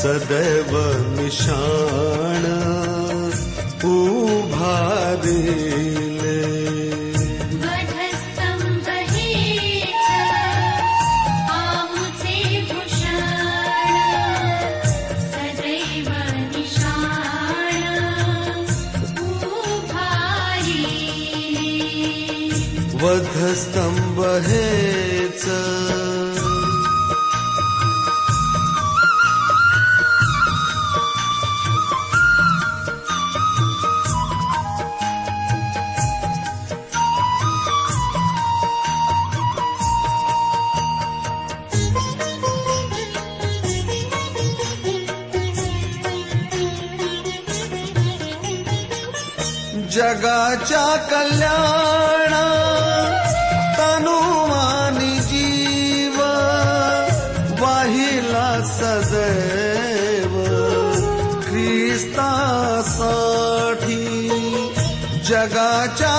सदैव निशाण उभारिले वधस्तंभ हेच जगाच्या कल्याण तनुमानी जीव वाहिला सदैव ख्रिस्तासाठी जगाच्या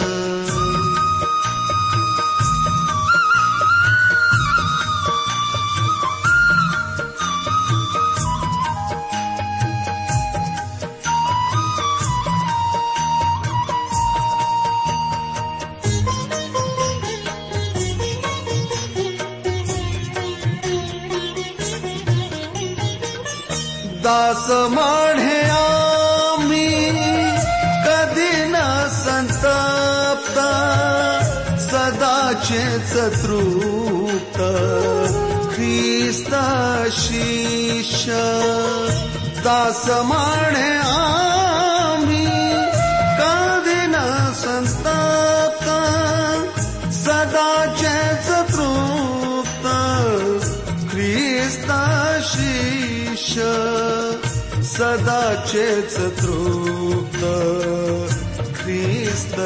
दासमाणे आमी कादिन संस्थापत सदाचे च क्रिस्ताशीष शिष्य सदाचे च क्रिस्त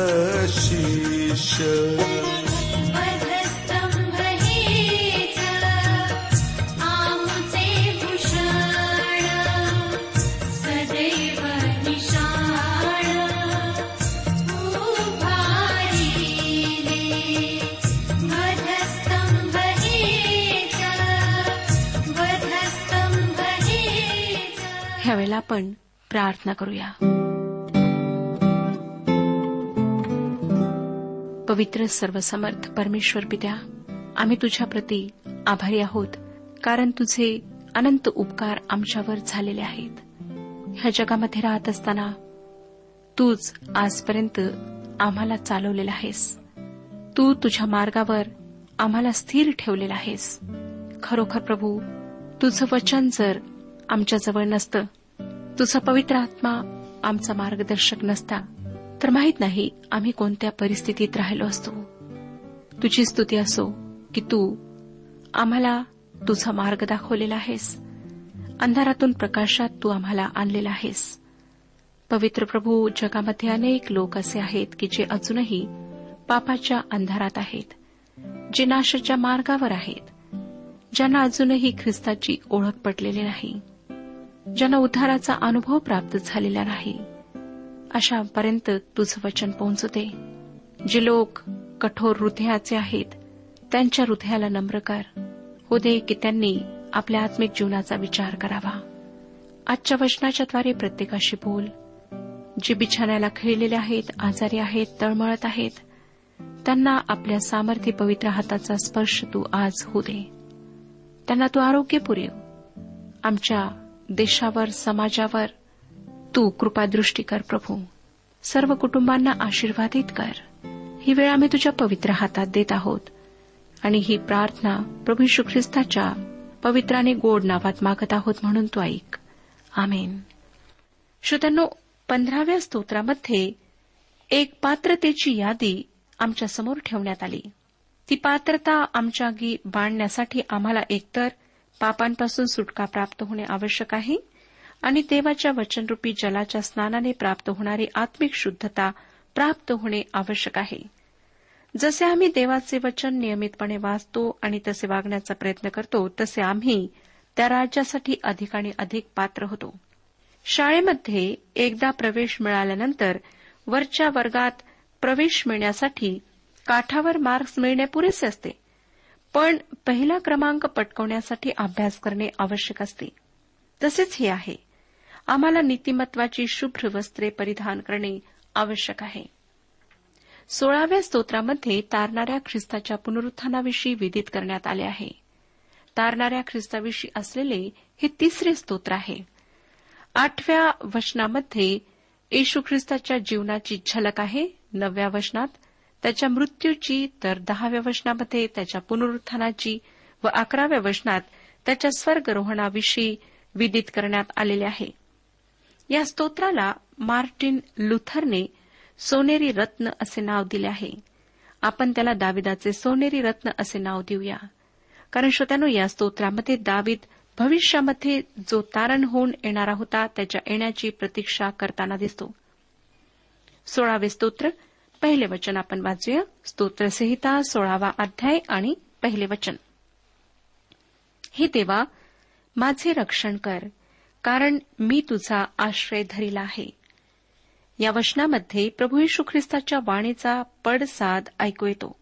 आपण प्रार्थना करूया. पवित्र सर्वसमर्थ परमेश्वर पित्या आम्ही तुझ्या प्रती आभारी आहोत कारण तुझे अनंत उपकार आमच्यावर झालेले आहेत. ह्या जगामध्ये राहत असताना तूच आजपर्यंत आम्हाला चालवलेला आहेस. तू तुझ्या मार्गावर आम्हाला स्थिर ठेवलेला आहेस. खरोखर प्रभू तुझं वचन जर आमच्याजवळ नसतं तुझा पवित्र आत्मा आमचा मार्गदर्शक नसता तर माहीत नाही आम्ही कोणत्या परिस्थितीत राहिलो असतो. तुझी स्तुती असो की तू आम्हाला तुझा मार्ग दाखवलेला आहेस. अंधारातून प्रकाशात तू आम्हाला आणलेला आहेस. पवित्र प्रभू जगामध्ये अनेक लोक असे आहेत की जे अजूनही पापाच्या अंधारात आहेत जे नाशाच्या मार्गावर आहेत ज्यांना अजूनही ख्रिस्ताची ओळख पटलेली नाही. ज्यांना उद्धाराचा अनुभव प्राप्त झालेला नाही अशापर्यंत तुझं वचन पोहोचते जे लोक कठोर हृदयाचे आहेत त्यांच्या हृदयाला नम्र कर. हो दे की त्यांनी आपल्या आत्मिक जीवनाचा विचार करावा. आजच्या वचनाच्याद्वारे प्रत्येकाशी बोल. जे बिछाण्याला खेळलेले आहेत आजारी आहेत तळमळत आहेत त्यांना आपल्या सामर्थ्य पवित्र हाताचा स्पर्श तू आज होऊ दे. त्यांना तू आरोग्य पुरेव आमच्या देशावर समाजावर. तू कृपादृष्टी कर प्रभू. सर्व कुटुंबांना आशीर्वादित कर. ही वेळ आम्ही तुझ्या पवित्र हातात देत आहोत. आणि ही प्रार्थना प्रभू यीशू ख्रिस्ताच्या पवित्राने गोड नावात मागत आहोत म्हणून तू ऐक. आमेन. श्रोत्यांनो पंधराव्या स्तोत्रामध्ये एक पात्रतेची यादी आमच्यासमोर ठेवण्यात आली. ती पात्रता आमच्यागी बांधण्यासाठी आम्हाला एकतर पापांपासून सुटका प्राप्त होणे आवश्यक आहे आणि देवाच्या वचनरूपी जलाच्या स्नानाने प्राप्त होणारी आत्मिक शुद्धता प्राप्त होणे आवश्यक आहे. जसे आम्ही देवाचे वचन नियमितपणे वाचतो आणि तसे वागण्याचा प्रयत्न करतो तसे आम्ही त्या राज्यासाठी अधिक आणि अधिक पात्र होतो. शाळेमध्ये एकदा प्रवेश मिळाल्यानंतर वरच्या वर्गात प्रवेश मिळण्यासाठी काठावर मार्क्स मिळणे पुरेसे असते. पण पहिला क्रमांक पटकवण्यासाठी अभ्यास करणे आवश्यक असते. तसेच हे आहे. आम्हाला नीतिमत्वाची शुभ्र वस्त्रे परिधान करणे आवश्यक आहे. सोळाव्या स्तोत्रामध्ये तारणाऱ्या ख्रिस्ताच्या पुनरुत्थानाविषयी विदित करण्यात आले आहे. तारणाऱ्या ख्रिस्ताविषयी असलेले हे तिसरे स्तोत्र आहे. आठव्या वचनामध्ये येशू ख्रिस्ताच्या जीवनाची झलक आहे नवव्या वचनात. त्याच्या मृत्यूची तर दहाव्या वचनामध्ये त्याच्या पुनरुत्थानाची व अकराव्या वचनात त्याच्या स्वर्गरोहणाविषयी विदित करण्यात आलेले आहे. या स्तोत्राला मार्टिन लुथरने सोनेरी रत्न असे नाव दिले आहे. आपण त्याला दाविदाचे सोनेरी रत्न असे नाव देऊया. कारण श्रोत्यानो या स्तोत्रामध्ये दावीद भविष्यामध्ये जो तारण होऊन येणारा होता त्याच्या येण्याची प्रतीक्षा करताना दिसतो. सोळावे स्तोत्र पहिले वचन आपण वाचूया. स्तोत्रसंहिता सोळावा अध्याय आणि पहिले वचन. हे देवा माझे रक्षण कर कारण मी तुझा आश्रय धरिला आहे. या वचनामध्ये प्रभू यशू ख्रिस्ताच्या वाणीचा पडसाद ऐकू येतो.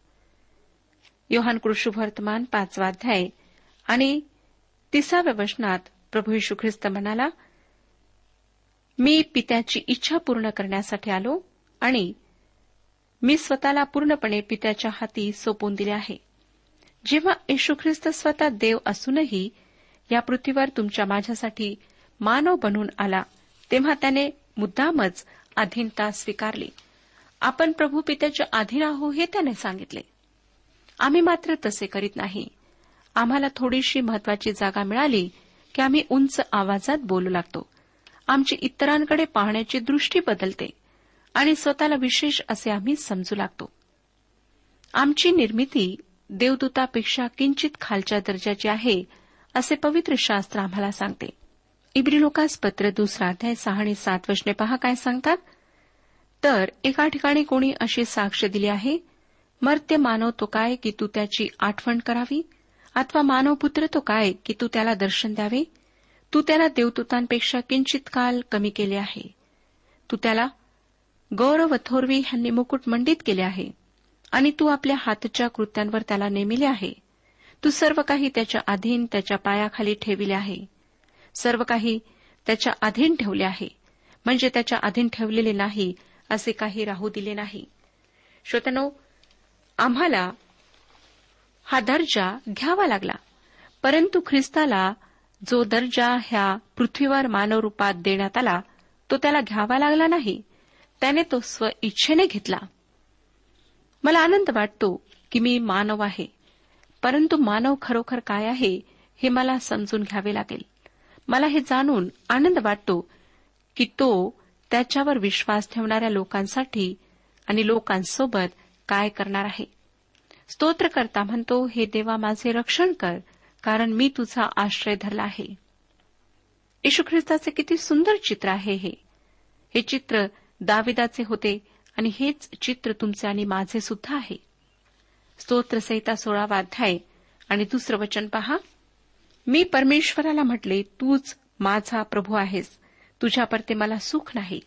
योहान कृषुवर्तमान पाचवा अध्याय आणि तिसाव्या वचनात प्रभू यशू ख्रिस्त म्हणाला मी पित्याची इच्छा पूर्ण करण्यासाठी आलो आणि मी स्वतःला पूर्णपणे पित्याच्या हाती सोपवून दिले आहे. जेव्हा येशू ख्रिस्त स्वतः देव असूनही या पृथ्वीवर तुमच्या माझ्यासाठी मानव बनून आला तेव्हा त्याने मुद्दामच अधीनता स्वीकारली. आपण प्रभू पित्याच्या अधीन आहो हे त्याने सांगितले. आम्ही मात्र तसे करीत नाही. आम्हाला थोडीशी महत्वाची जागा मिळाली की आम्ही उंच आवाजात बोलू लागतो. आमची इतरांकडे पाहण्याची दृष्टी बदलते. आणि स्वतःला विशेष असे आम्ही समजू लागतो. आमची निर्मिती देवदूतापेक्षा किंचित खालच्या दर्जाची आहे असे पवित्र शास्त्र आम्हाला सांगते. इब्री लोकास पत्र दुसरा अध्याय सहा आणि सात वचने पहा काय सांगतात? तर एका ठिकाणी कोणी अशी साक्ष दिली आहे मर्त्य मानव तो काय की तू त्याची आठवण करावी? अथवा मानवपुत्र तो काय की तू त्याला दर्शन द्यावे? तू त्याला देवदूतांपेक्षा किंचित काल कमी केले आहे. तू त्याला गौरव थोरवी ह्यांनी मुकुट मंडित केले आहे. आणि तू आपल्या हातच्या कृत्यांवर त्याला नेमिले आहे. तू सर्व काही त्याच्या अधीन त्याच्या पायाखाली ठेविले आहे. सर्व काही त्याच्या अधीन ठेवले आहे. म्हणजे त्याच्या अधीन ठेवलेले नाही असे काही राहू दिले नाही. श्रोतनो आम्हाला हा दर्जा घ्यावा लागला. परंतु ख्रिस्ताला जो दर्जा ह्या पृथ्वीवर मानवरूपात देण्यात आला तो त्याला घ्यावा लागला नाही. त्याने तो स्व इच्छेने घेतला. मला आनंद वाटतो की मी मानव आहे. परंतु मानव खरोखर काय आहे हे मला समजून घ्यावे लागेल. मला हे जाणून आनंद वाटतो की तो त्याच्यावर विश्वास ठेवणाऱ्या लोकांसाठी आणि लोकांसोबत काय करणार आहे. स्तोत्रकर्ता म्हणतो हे देवा माझे रक्षण कर कारण मी तुझा आश्रय धरला आहे. येशू ख्रिस्ताचे किती सुंदर चित्र आहे हे. हे चित्र दाविदाचे होते आणि हेच चित्र तुमचे आणि माझे सुद्धा आहे. स्तोत्रसहिता सोळावा अध्याय. आणि दुसरं वचन पहा. मी परमेश्वराला म्हटले तूच माझा प्रभू आहेस. तुझ्या परते मला सुख नाही.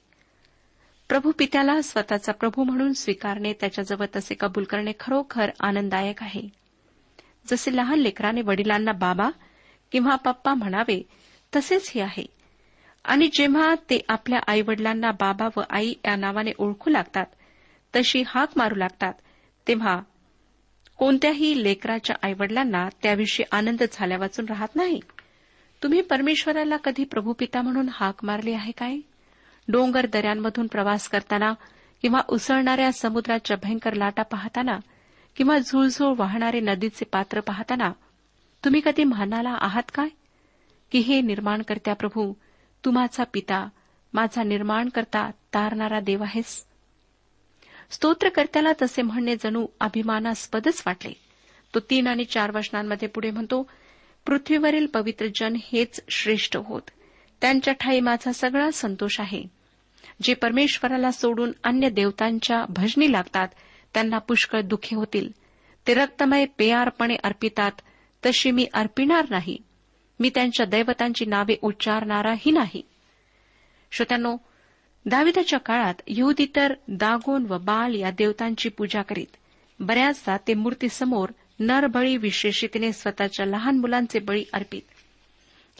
प्रभू पित्याला स्वतःचा प्रभू म्हणून स्वीकारणे त्याच्याजवळ तसे कबूल करणे खरोखर आनंददायक आहे. जसे लहान लेकराने वडिलांना बाबा किंवा पप्पा म्हणावे तसेच हे आहे. आणि जेव्हा ते आपल्या आईवडिलांना बाबा व आई या नावाने ओळखू लागतात तशी हाक मारू लागतात तेव्हा कोणत्याही लेकराच्या आईवडिलांना त्याविषयी आनंद झाल्या वाचून राहत नाही. तुम्ही परमेश्वराला कधी प्रभूपिता म्हणून हाक मारली आहे काय? डोंगर दऱ्यांमधून प्रवास करताना किंवा उसळणाऱ्या समुद्राच्या भयंकर लाटा पाहताना किंवा झुळझुळ वाहणारे नदीचे पात्र पाहताना तुम्ही कधी म्हणाला आहात काय? की हे निर्माणकर्त्या प्रभू तू माझा पिता माझा निर्माण करता तारणारा देव आहेस. स्तोत्रकर्त्याला तसे म्हणणे जणू अभिमानास्पदच वाटले. तो तीन आणि चार वचनांमध्ये पुढे म्हणतो पृथ्वीवरील पवित्र जन हेच श्रेष्ठ होत. त्यांच्या ठाई माझा सगळा संतोष आहे. जे परमेश्वराला सोडून अन्य देवतांच्या भजनी लागतात त्यांना पुष्कळ दुःखी होतील. ते रक्तमय पेयारपणे अर्पितात तशी मी अर्पिणार नाही. मी त्यांच्या दैवतांची नावे उच्चारणाराही नाही. श्रोत्यांनो दाविदाच्या काळात यहुदी तर दागोन व बाल या देवतांची पूजा करीत बऱ्याचदा ते मूर्तीसमोर नरबळी विशेषतेने स्वतःच्या लहान मुलांचे बळी अर्पित.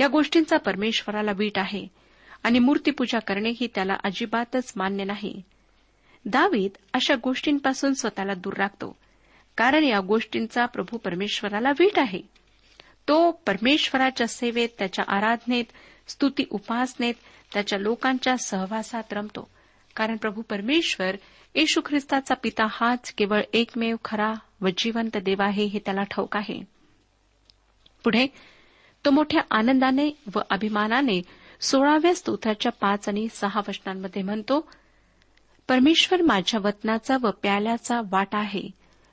या गोष्टींचा परमेश्वराला वीट आहे आणि मूर्तीपूजा करणे ही त्याला अजिबातच मान्य नाही. दावीद अशा गोष्टींपासून स्वतःला दूर राखतो कारण या गोष्टींचा प्रभू परमेश्वराला वीट आहे. तो परमेश्वराच्या सेवेत त्याच्या आराधनेत स्तुती उपासनेत त्याच्या लोकांच्या सहवासात रमतो. कारण प्रभू परमेश्वर येशू ख्रिस्ताचा पिता हाच केवळ एकमेव खरा व जिवंत देव आहे हे त्याला ठाऊक आहे. पुढे तो मोठ्या आनंदाने व अभिमानाने सोळाव्या स्तोत्राच्या पाच आणि सहा वचनांमध्ये म्हणतो परमेश्वर माझ्या वतनाचा व प्याल्याचा वाटा आहे.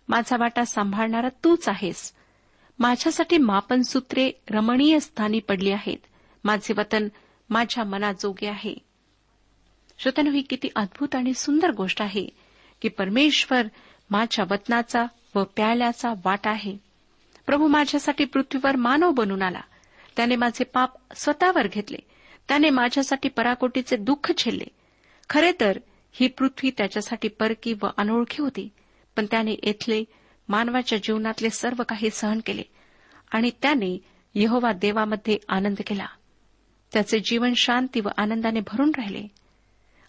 माझा वाटा सांभाळणारा तूच आहेस. माझ्यासाठी मापनसूत्रे रमणीय स्थानी पडली आहेत. माझे वतन माझ्या मनाजोगे आहे. श्रोत्यानो ही किती अद्भुत आणि सुंदर गोष्ट आहे की परमेश्वर माझ्या वतनाचा व प्याल्याचा वाट आहे. प्रभू माझ्यासाठी पृथ्वीवर मानव बनून आला. त्याने माझे पाप स्वतःवर घेतले. त्याने माझ्यासाठी पराकोटीचे दुःख झेलले खरे तर ही पृथ्वी त्याच्यासाठी परकी व अनोळखी होती. पण त्याने येथले मानवाच्या जीवनातले सर्व काही सहन केले. आणि त्याने यहोवा देवामध्ये आनंद केला. त्याचे जीवन शांती व आनंदाने भरून राहिले.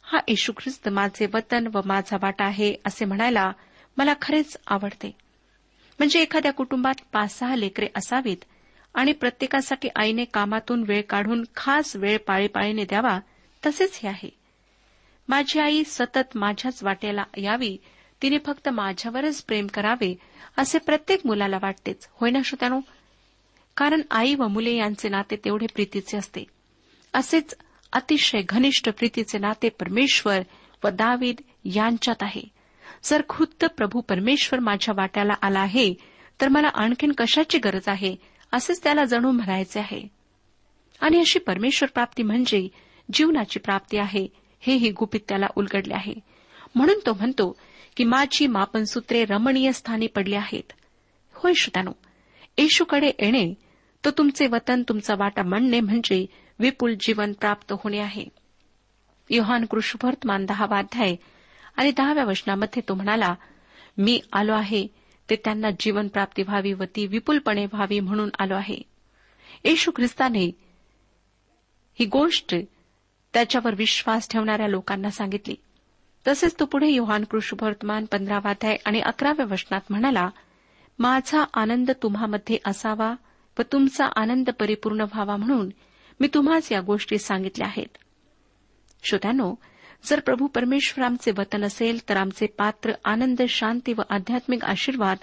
हा येशू ख्रिस्त माझे वतन व माझा वाटा आहे असे म्हणायला मला खरेच आवडते. म्हणजे एखाद्या कुटुंबात पाच सहा लेकरे असावीत आणि प्रत्येकासाठी आईने कामातून वेळ काढून खास वेळ पाळीपाळीने द्यावा तसेच हे आहे. माझी आई सतत माझ्याच वाट्याला यावी तिने फक्त माझ्यावरच प्रेम करावे असे प्रत्येक मुलाला वाटतेच. होय ना श्रोत्यानो? कारण आई व मुले यांचे नाते तेवढे प्रीतीचे असते. असेच अतिशय घनिष्ठ प्रीतीचे नाते परमेश्वर व दावीद यांच्यात आहे. जर खुद्द प्रभू परमेश्वर माझ्या वाट्याला आला आहे तर मला आणखीन कशाची गरज आहे असेच त्याला जणू म्हणायचे आहे. आणि अशी परमेश्वर प्राप्ती म्हणजे जीवनाची प्राप्ती आहे हेही गुपित त्याला उलगडले आहे. म्हणून तो म्हणतो की माझी मापनसूत्रे रमणीय स्थानी पडली आहेत. होय श्रोत्यानो येशूकडे येणे तो तुमचे वतन तुमचा वाटा म्हणणे म्हणजे विपुल जीवन प्राप्त होणे आहे. योहान कृष्णभर्तमान दहावा अध्याय आणि दहाव्या वचनामध्ये तो म्हणाला मी आलो आहे ते त्यांना जीवन प्राप्ती व्हावी व ती विपुलपणे व्हावी म्हणून आलो आहे. येशू ख्रिस्ताने ही गोष्ट त्याच्यावर विश्वास ठेवणाऱ्या लोकांना सांगितली. तसेच तो पुढे योहान कृष्णभर्तमान पंधरावाध्याय आणि अकराव्या वचनात म्हणाला माझा आनंद तुम्हामध्ये असावा व तुमचा आनंद परिपूर्ण व्हावा म्हणून मी तुम्हाच या गोष्टी सांगितल्या आहेत. श्रोत्यानो जर प्रभू परमेश्वर आमचे वतन असेल तर आमचे पात्र आनंद शांती व आध्यात्मिक आशीर्वाद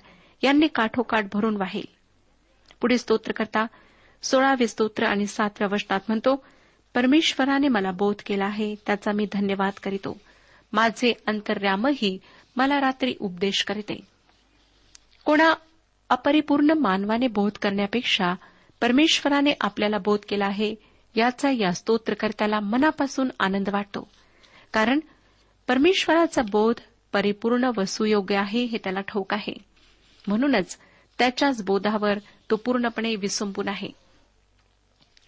यांनी काठोकाठ भरून वाहेल. पुढे स्तोत्रकर्ता सोळावे स्तोत्र आणि सातव्या वचनात म्हणतो परमेश्वराने मला बोध केला आहे त्याचा मी धन्यवाद करीतो. माझे अंतर्यामही मला रात्री उपदेश करीते. कोणा अपरिपूर्ण मानवाने बोध करण्यापेक्षा परमेश्वराने आपल्याला बोध केला आहे याचा या स्तोत्रकर्त्याला मनापासून आनंद वाटतो. कारण परमेश्वराचा बोध परिपूर्ण व सुयोग्य आहे हे त्याला ठाऊक आहे. म्हणूनच त्याच्याच बोधावर तो पूर्णपणे विसंपून आहे.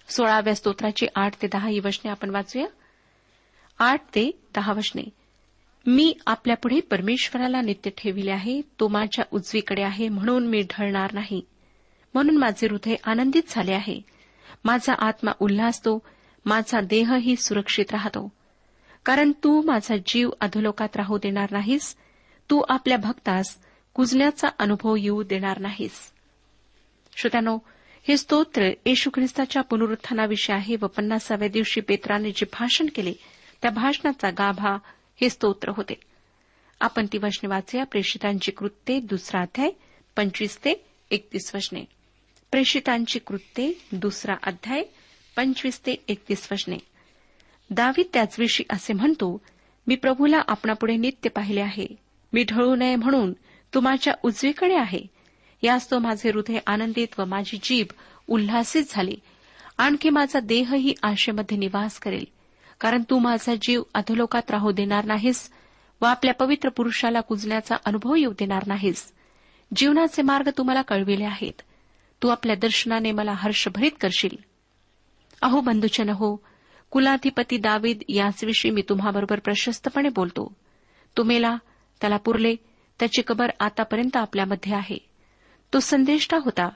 सोळाव्या स्तोत्राची आठ ते दहा ही वचने आपण वाचूया. आठ ते दहा वचने. मी आपल्यापुढे परमेश्वराला नित्य ठेविले आहे तो माझ्या उजवीकडे आहे म्हणून मी ढळणार नाही. म्हणून माझे हृदय आनंदित झाले आहे. माझा आत्मा उल्हासतो माझा देहही सुरक्षित राहतो. कारण तू माझा जीव अधोलोकात राहू देणार नाहीस तू आपल्या भक्तास कुजण्याचा अनुभव येऊ देणार नाहीस. श्रोत्यानो हे स्तोत्र येशू ख्रिस्ताच्या पुनरुत्थानाविषयी आहे. व पन्नासाव्या दिवशी पेत्राने जे भाषण केले त्या भाषणाचा गाभा हे स्तोत्र होते. आपण ती वचने वाचूया. प्रेषितांची कृत्ये दुसरा अध्याय पंचवीस ते एकतीस वचने. प्रेषितांची कृत्ये दुसरा अध्याय पंचवीस ते एकतीस वचने. दावीद त्याचविषयी असे म्हणतो मी प्रभूला आपणापुढे नित्य पाहिले आहे. मी ढळू नये म्हणून तू माझ्या उजवीकडे आहे. यास तो माझे हृदय आनंदित व माझी जीभ उल्हासित झाली. आणखी माझा देहही आशेमध्ये निवास करेल. कारण तू माझा जीव अधोलोकात राहू देणार नाहीस व आपल्या पवित्र पुरुषाला कुजण्याचा अनुभव येऊ देणार नाहीस. जीवनाचे मार्ग तुम्हाला कळविले आहेत. तू आपल्या दर्शनाने मला हर्षभरीत करशील. अहो बंधुचन हो कुलाधिपती दावीद याचविषयी मी तुम्हाबरोबर प्रशस्तपणे बोलतो. तुम्हाला त्याला पुरले त्याची कबर आतापर्यंत आपल्यामध्ये आहे. तो संदेष्टा होता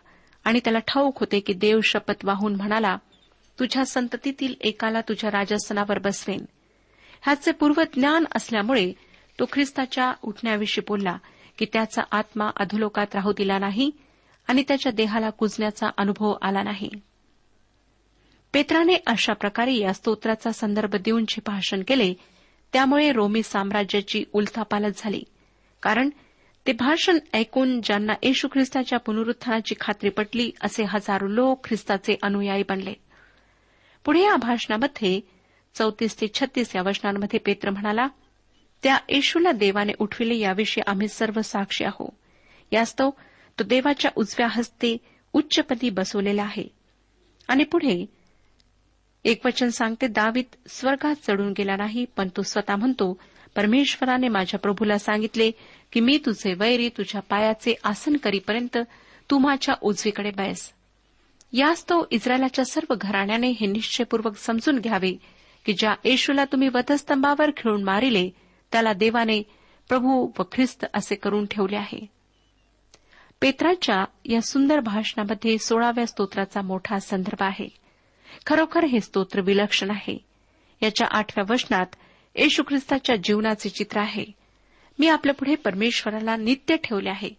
आणि त्याला ठाऊक होते की देव शपथ वाहून म्हणाला तुझ्या संततीतील एकाला तुझ्या राजस्थानावर बसवेन. ह्याचे पूर्वज्ञान असल्यामुळे तो ख्रिस्ताच्या उठण्याविषयी बोलला की त्याचा आत्मा अधोलोकात राहू दिला नाही आणि त्याच्या देहाला कुजण्याचा अनुभव आला नाही. पेत्राने अशा प्रकारे या स्तोत्राचा संदर्भ देऊन जे भाषण केले त्यामुळे रोमी साम्राज्याची उलथापालत झाली. कारण ते भाषण ऐकून ज्यांना येशू ख्रिस्ताच्या पुनरुत्थानाची खात्री पटली असे हजारो लोक ख्रिस्ताचे अनुयायी बनले. पुढे या भाषणामध्ये चौतीस ते छत्तीस या वचनांमध्ये पेत्र म्हणाला त्या येशूला देवाने उठविले याविषयी आम्ही सर्व साक्षी आहो. यास्तव तो देवाच्या उजव्या हस्ते उच्चपदी बसवलेला आहे. आणि पुढे एक वचन सांगते दावीत स्वर्गात चढून गेला नाही पण तो स्वतः म्हणतो परमेश्वराने माझ्या प्रभूला सांगितले की मी तुझे वैरी तुझ्या पायाचे आसन करीपर्यंत तू माझ्या उजवीकडे बैस. यास्तव इस्रायलाच्या सर्व घराण्याने हे निश्चयपूर्वक समजून घ्यावे की ज्या येशूला तुम्ही वधस्तंभावर खिळून मारिले त्याला देवाने प्रभू व ख्रिस्त असे करून ठेवले आहे. पेत्राच्या या सुंदर भाषणामध्ये सोळाव्या स्तोत्राचा मोठा संदर्भ आहे. खरोखर हे स्तोत्र विलक्षण आहे. याच्या आठव्या वचनात येशू ख्रिस्ताच्या जीवनाचे चित्र आहे. मी आपल्यापुढे परमेश्वराला नित्य ठेवले आहे.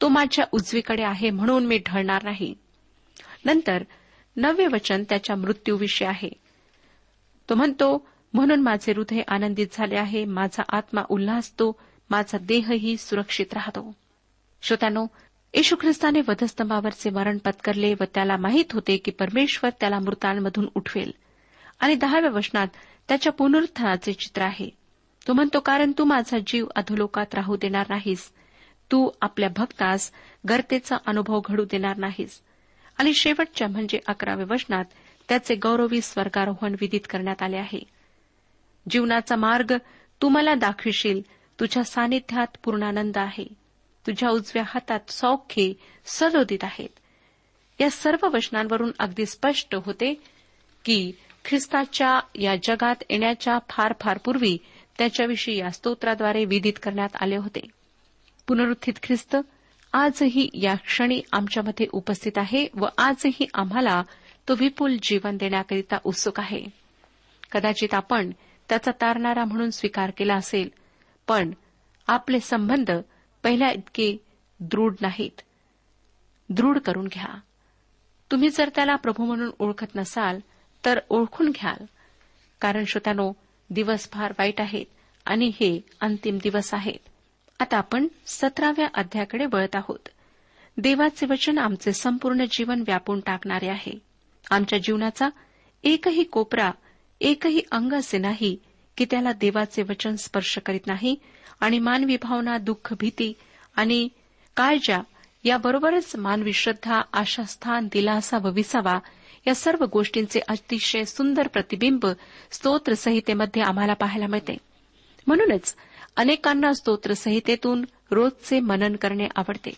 तो माझ्या उजवीकडे आहे म्हणून मी ढळणार नाही. नंतर नववे वचन त्याच्या मृत्यूविषयी आहे. तो म्हणतो म्हणून माझे हृदय आनंदित झाले आहे माझा आत्मा उल्हासतो माझा देहही सुरक्षित राहतो. श्रोत्यानो येशू ख्रिस्ताने वधस्तंभावरचे मरण पत्करले व त्याला माहीत होते की परमेश्वर त्याला मृतांमधून उठवेल. आणि दहाव्या वचनात त्याच्या पुनरुत्थानाचे चित्र आहे. तो म्हणतो कारण तू माझा जीव अधोलोकात राहू देणार नाहीस. तू आपल्या भक्तास गर्तेचा अनुभव घडू देणार नाहीस. आणि शेवटच्या म्हणजे अकराव्या वचनात त्याचे गौरवी स्वर्गारोहण विदित करण्यात आले आहे. जीवनाचा मार्ग तू मला दाखविशील तुझ्या सानिध्यात पूर्णानंद आहे. तुझ्या उजव्या हातात सौख्ये सदोदित आहेत. या सर्व वचनांवरून अगदी स्पष्ट होते की ख्रिस्ताच्या या जगात येण्याच्या फार फार पूर्वी त्याच्याविषयी या स्तोत्राद्वारे विदित करण्यात आले होते. पुनरुत्थित ख्रिस्त आजही या क्षणी आमच्यामध्ये उपस्थित आहे व आजही आम्हाला तो विपुल जीवन देण्याकरिता उत्सुक आहे. कदाचित आपण त्याचा तारणारा म्हणून स्वीकार केला असेल पण आपले संबंध पहिल्या इतके दृढ नाहीत. दृढ करून घ्या. तुम्ही जर त्याला प्रभू म्हणून ओळखत नसाल तर ओळखून घ्याल. कारण श्रोत्यानो दिवस फार वाईट आहेत आणि हे अंतिम दिवस आहेत. आता आपण सतराव्या अध्याकडे वळत आहोत. देवाचे वचन आमचे संपूर्ण जीवन व्यापून टाकणारे आहे. आमच्या जीवनाचा एकही कोपरा एकही अंग असे नाही की त्याला देवाचे वचन स्पर्श करीत नाही आणि मानवी भावना दुःख भीती आणि काळजा याबरोबरच मानवी श्रद्धा आशास्थान दिलासा व विसावा या सर्व गोष्टींचे अतिशय सुंदर प्रतिबिंब स्तोत्रसंहितेमध्ये आम्हाला पाहायला मिळते. म्हणूनच अनेकांना स्तोत्रसंहितेतून रोजचे मनन करणे आवडते.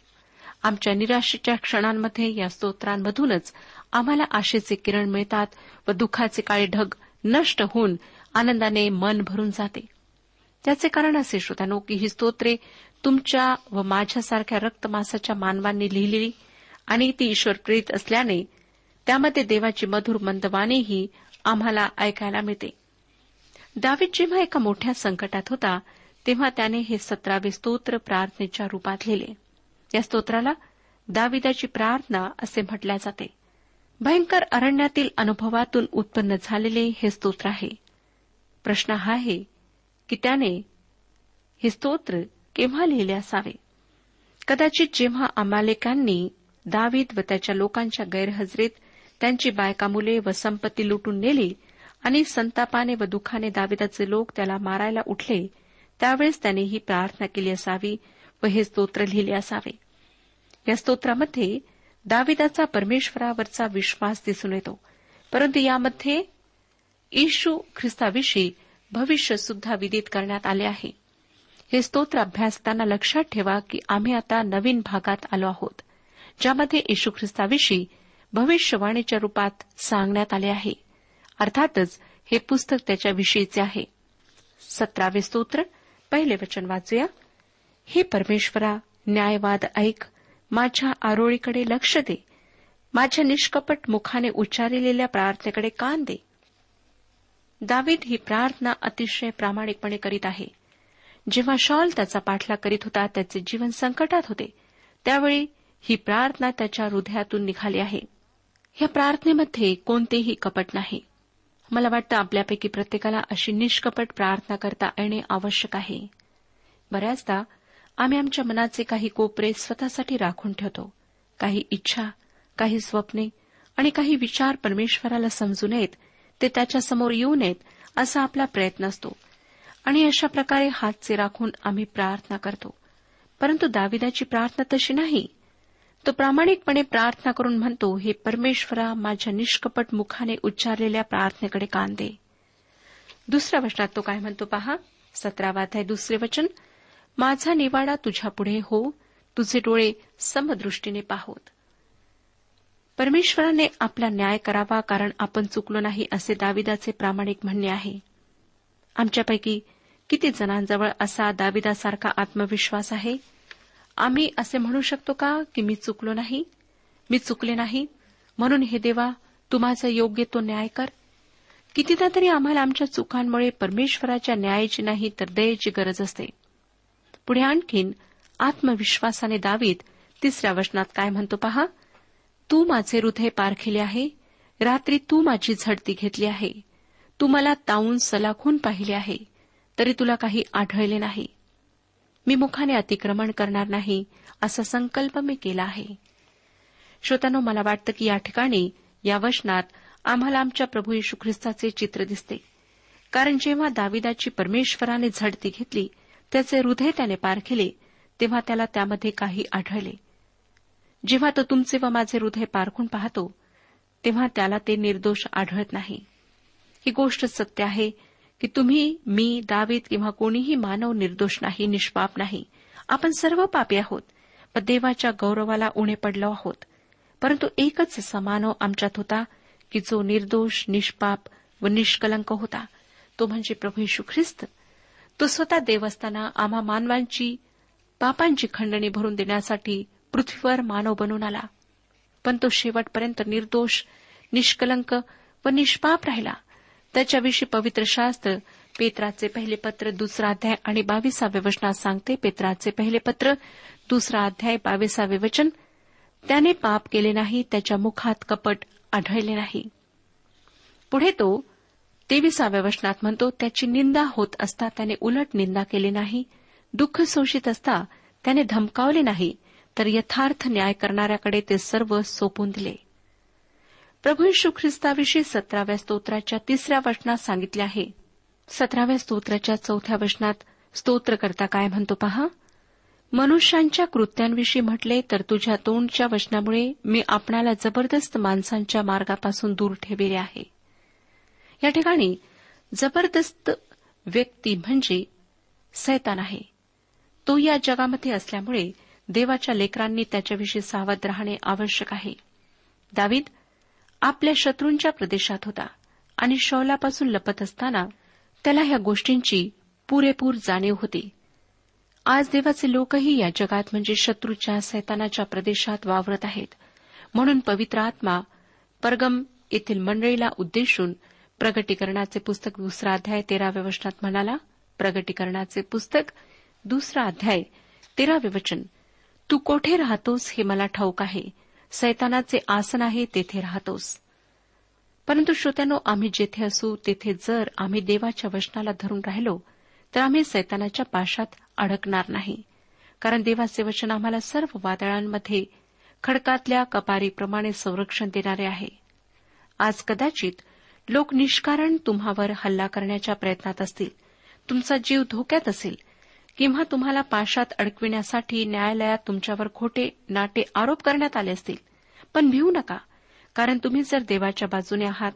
आमच्या निराशेच्या क्षणांमध्ये या स्तोत्रांमधूनच आम्हाला आशेचे किरण मिळतात व दुःखाचे काळे ढग नष्ट होऊन आनंदाने मन भरून जाते. त्याचे कारण असे श्रोतानो की ही स्तोत्रे तुमच्या व माझ्यासारख्या रक्तमासाच्या मानवांनी लिहिलेली आणि ती ईश्वरप्रेरित असल्याने त्यामध्ये देवाची मधुर मंदवानेही आम्हाला ऐकायला मिळते. दावीद जेव्हा एका मोठ्या संकटात होता तेव्हा त्याने हे सतरावे स्तोत्र प्रार्थनेच्या रूपात लिहिले. या स्तोत्राला दाविदाची प्रार्थना असे म्हटल्या जाते. भयंकर अरण्यातील अनुभवातून उत्पन्न झालेले हे स्तोत्र आहे. प्रश्न हा आहे की त्याने हे स्तोत्र केव्हा लिहिले असावे? कदाचित जेव्हा अमालेकांनी दावीद व त्याच्या लोकांच्या गैरहजरीत त्यांची बायका मुले व संपत्ती लुटून नेली आणि संतापाने व दुखाने दाविदाचे लोक त्याला मारायला उठले त्यावेळेस त्याने ही प्रार्थना केली असावी व हे स्तोत्र लिहिले असावे. या स्तोत्रामध्ये दाविदाचा परमेश्वरावरचा विश्वास दिसून येतो. परंतु यामध्ये येशू ख्रिस्ताविषयी भविष्य सुद्धा विदित करण्यात आले आहे. हे स्तोत्र अभ्यासताना लक्षात ठेवा की आम्ही आता नवीन भागात आलो आहोत ज्यामध्ये येशू ख्रिस्ताविषयी भविष्यवाणीच्या रूपात सांगण्यात आले आहे. अर्थातच हे पुस्तक त्याच्याविषयीचे आहे. सतरावे स्तोत्र पहिले वचन वाचूया. हे परमेश्वरा न्यायवाद ऐक माझ्या आरोळीकडे लक्ष दे. माझ्या निष्कपट मुखाने उच्चारलेल्या प्रार्थनेकडे कान दे. दावीद ही प्रार्थना अतिशय प्रामाणिकपणे करीत आहे. जेव्हा शॉल त्याचा पाठलाग करीत होता त्याचे जीवन संकटात होते. त्यावेळी ही प्रार्थना त्याच्या हृदयातून निघाली आहे. या प्रार्थनेमध्ये कोणतेही कपट नाही. मला वाटतं आपल्यापैकी प्रत्येकाला अशी निष्कपट प्रार्थना करता येणे आवश्यक आहे. बऱ्याचदा आम्ही आमच्या मनाचे काही कोपरे स्वतःसाठी राखून ठेवतो. काही इच्छा काही स्वप्ने आणि काही विचार परमेश्वराला समजू नयेत ते त्याच्यासमोर येऊ नयेत असा आपला प्रयत्न असतो. आणि अशा प्रकारे हातचे राखून आम्ही प्रार्थना करतो. परंतु दाविदाची प्रार्थना तशी नाही. तो प्रामाणिकपणे प्रार्थना करून म्हणतो हे परमेश्वरा माझ्या निष्कपट मुखाने उच्चारलेल्या प्रार्थनेकडे कान दे. दुसऱ्या वचनात तो काय म्हणतो पहा? सतरावाध्याय दुसरे वचन. माझा निवाडा तुझ्या पुढे हो तुझे डोळे समदृष्टीने पाहोत. परमेश्वराने आपला न्याय करावा कारण आपण चुकलो नाही असे दाविदाचे प्रामाणिक म्हणणे आहे. आमच्यापैकी किती जणांजवळ असा दाविदासारखा आत्मविश्वास आहे? आम्ही असे म्हणू शकतो का की मी चुकलो नाही? मी चुकले नाही? म्हणून हे देवा तू माझा योग्य तो न्याय कर. कितीदा तरी आम्हाला आमच्या चुकांमुळे परमेश्वराच्या न्यायाची नाही तर दयेची गरज असते. पुढे आणखीन आत्मविश्वासाने दावीत तिसऱ्या वचनात काय म्हणतो पहा? तू माझे हृदय पारखिले आहे. रात्री तू माझी झडती घेतली आहे. तू मला ताऊन सलाखून पाहिले आहे. तरी तुला काही आढळले नाही. मी मुखाने अतिक्रमण करणार नाही असा संकल्प मी केला आहे. श्रोतानो मला वाटतं की या ठिकाणी या वचनात आम्हाला आमच्या प्रभू येशू ख्रिस्ताचे चित्र दिसते. कारण जेव्हा दाविदाची परमेश्वराने झडती घेतली त्याचे हृदय त्याने पार केले तेव्हा त्याला त्यामध्ये काही आढळले. जेव्हा तो तुमचे व माझे हृदय पारखून पाहतो तेव्हा त्याला ते निर्दोष आढळत नाही. ही गोष्ट सत्य आहे की तुम्ही मी दावीत किंवा कोणीही मानव निर्दोष नाही निष्पाप नाही. आपण सर्व पापी आहोत. व देवाच्या गौरवाला उणे पडलो आहोत. परंतु एकच असा मानव आमच्यात होता की जो निर्दोष निष्पाप व निष्कलंक होता. तो म्हणजे प्रभू यशू ख्रिस्त. तो स्वतः देव असताना आम्हा मानवांची पापांची खंडणी भरून देण्यासाठी पृथ्वीवर मानव बनून आला. पण तो शेवटपर्यंत निर्दोष निष्कलंक व निष्पाप राहिला. त्याच्याविषयी पवित्र शास्त्र पेत्राचे पहिले पत्र दुसरा अध्याय आणि बावीसावे वचनात सांगते. पेत्राचे पहिले पत्र दुसरा अध्याय बावीसावे वचन. त्याने पाप केले नाही त्याच्या मुखात कपट आढळले नाही. पुढे तो तेविसाव्या वचनात म्हणतो त्याची निंदा होत असता त्याने उलट निंदा केली नाही दुःख शोषित असता त्याने धमकावले नाही तर यथार्थ न्याय करणाऱ्याकडे ते सर्व सोपून दिले. प्रभू यशू ख्रिस्ताविषयी सतराव्या स्तोत्राच्या तिसऱ्या वचनात सांगितले आहे. सतराव्या स्तोत्राच्या चौथ्या वचनात स्तोत्रकर्ता काय म्हणतो पहा? मनुष्यांच्या कृत्यांविषयी म्हटले तर तुझ्या तोंडच्या वचनामुळे मी आपणाला जबरदस्त माणसांच्या मार्गापासून दूर ठेवले आहे. या ठिकाणी जबरदस्त व्यक्ती म्हणजे सैतान आहे. तो या जगामध्ये असल्यामुळे देवाच्या लेकरांनी त्याच्याविषयी सावध राहणे आवश्यक आहे. दावीद आपल्या शत्रूंच्या प्रदेशात होता आणि शौलापासून लपत असताना त्याला ह्या गोष्टींची पुरेपूर जाणीव होती. आज देवाचे लोकही या जगात म्हणजे शत्रूच्या सैतानाच्या प्रदेशात वावरत आहेत. म्हणून पवित्र आत्मा परगम येथील मंडळीला उद्देशून प्रगटीकरणाचे पुस्तक दुसरा अध्याय तेराव्या वचनात म्हणाला प्रगटीकरणाचे पुस्तक दुसरा अध्याय तेरावे वचन. तू कोठे राहतोस हे मला ठाऊक आहे. सैतानाचे आसन आहे तेथे राहतोस. परंतु श्रोत्यानो आम्ही जेथे असू तेथे जर आम्ही देवाच्या वचनाला धरून राहिलो तर आम्ही सैतानाच्या पाशात अडकणार नाही. कारण देवाचे वचन आम्हाला सर्व वादळांमध्ये खडकातल्या कपारीप्रमाणे संरक्षण देणारे आहे. आज कदाचित लोक निष्कारण तुम्हावर हल्ला करण्याच्या प्रयत्नात असतील. तुमचा जीव धोक्यात असेल. किंवा तुम्हाला पाशात अडकविण्यासाठी न्यायालयात तुमच्यावर खोटे नाटे आरोप करण्यात आले असतील. पण भिवू नका कारण तुम्ही जर देवाच्या बाजूने आहात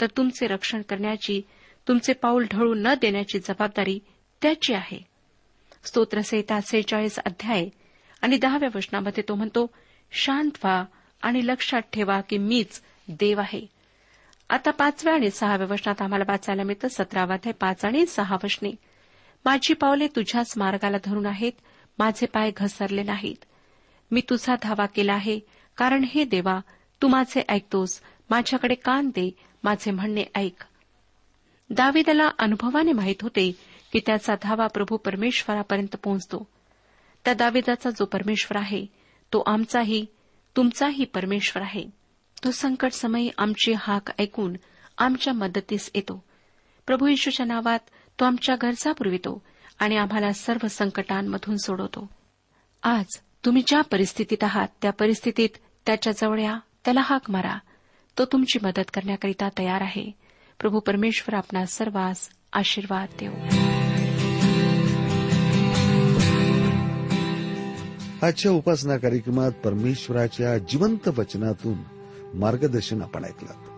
तर तुमचे रक्षण करण्याची तुमचे पाऊल ढळू न देण्याची जबाबदारी त्याची आहे. स्तोत्रसहिता सेहेचाळीस अध्याय आणि दहाव्या वचनामध्ये तो म्हणतो शांत व्हा आणि लक्षात ठेवा की मीच देव आहे. आता पाचव्या आणि सहाव्या वचनात आम्हाला वाचायला मिळतं सतरावाध्याय पाच आणि सहा वचने. माझी पावले तुझ्याच मार्गाला धरून आहेत माझे पाय घसरले नाहीत. मी तुझा धावा केला आहे कारण हे देवा तू माझे ऐकतोस माझ्याकडे कान दे माझे म्हणणे ऐक. दाविदाला अनुभवाने माहीत होते की त्याचा धावा प्रभू परमेश्वरापर्यंत पोहोचतो. त्या दाविदाचा जो परमेश्वर आहे तो आमचाही तुमचाही परमेश्वर आहे. तो संकट समयी आमची हाक ऐकून आमच्या मदतीस येतो. प्रभू येशूच्या नावात तो आमच्या गरजा पुरवितो आणि आम्हाला सर्व संकटांमधून सोडवतो. आज तुम्ही ज्या परिस्थितीत आहात त्या परिस्थितीत त्याच्याजवळ या त्याला हाक मारा. तो तुमची मदत करण्याकरिता तयार आहे. प्रभू परमेश्वर आपणा सर्वांस आशीर्वाद देऊ. आजच्या उपासना कार्यक्रमात परमेश्वराच्या जिवंत वचनातून मार्गदर्शन आपण ऐकलं.